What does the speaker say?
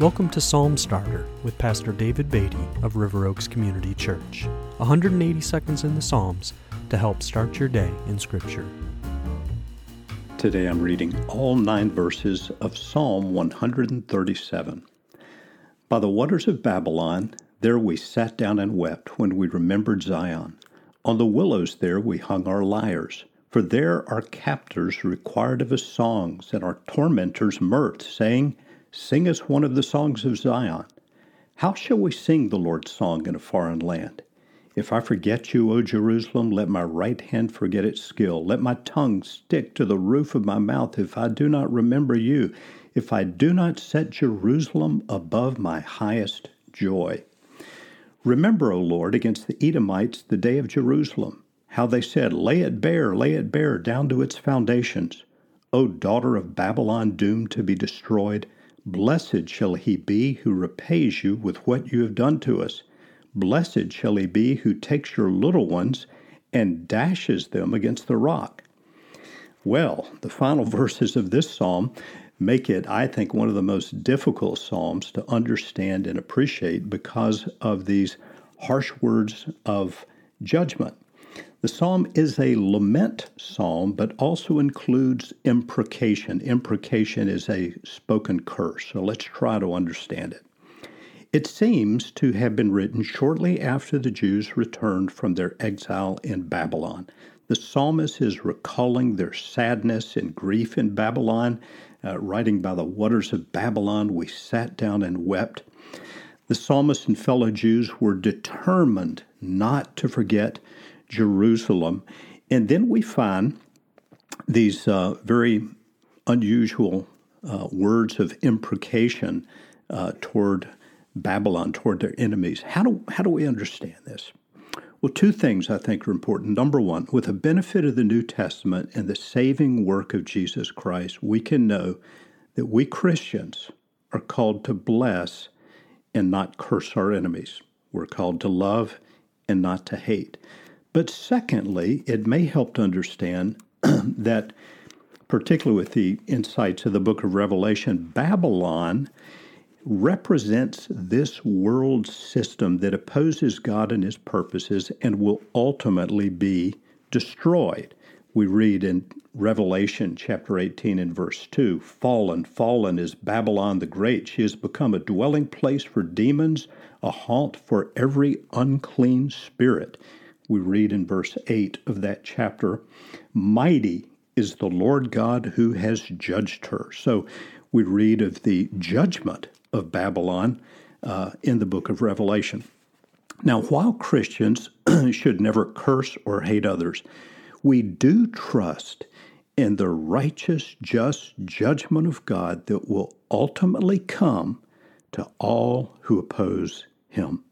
Welcome to Psalm Starter with Pastor David Beatty of River Oaks Community Church. 180 seconds in the Psalms to help start your day in Scripture. Today I'm reading all nine verses of Psalm 137. By the waters of Babylon, there we sat down and wept when we remembered Zion. On the willows there we hung our lyres. For there our captors required of us songs, and our tormentors mirth, saying, Sing us one of the songs of Zion. How shall we sing the Lord's song in a foreign land? If I forget you, O Jerusalem, let my right hand forget its skill. Let my tongue stick to the roof of my mouth if I do not remember you, if I do not set Jerusalem above my highest joy. Remember, O Lord, against the Edomites the day of Jerusalem, how they said, Lay it bare, lay it bare, down to its foundations. O daughter of Babylon, doomed to be destroyed, Blessed shall he be who repays you with what you have done to us. Blessed shall he be who takes your little ones and dashes them against the rock. Well, the final verses of this psalm make it, I think, one of the most difficult psalms to understand and appreciate because of these harsh words of judgment. The psalm is a lament psalm, but also includes imprecation. Imprecation is a spoken curse, so let's try to understand it. It seems to have been written shortly after the Jews returned from their exile in Babylon. The psalmist is recalling their sadness and grief in Babylon, uh, writing by the waters of Babylon, we sat down and wept. The psalmist and fellow Jews were determined not to forget Jerusalem. And then we find these uh, very unusual uh, words of imprecation uh, toward Babylon, toward their enemies. How do, how do we understand this? Well, two things I think are important. Number one, with the benefit of the New Testament and the saving work of Jesus Christ, we can know that we Christians are called to bless and not curse our enemies. We're called to love and not to hate. But secondly, it may help to understand that, particularly with the insights of the book of Revelation, Babylon represents this world system that opposes God and his purposes and will ultimately be destroyed. We read in Revelation chapter 18 and verse 2 Fallen, fallen is Babylon the Great. She has become a dwelling place for demons, a haunt for every unclean spirit we read in verse 8 of that chapter Mighty is the Lord God who has judged her. So we read of the judgment of Babylon uh, in the book of Revelation. Now, while Christians should never curse or hate others, we do trust in the righteous, just judgment of God that will ultimately come to all who oppose him.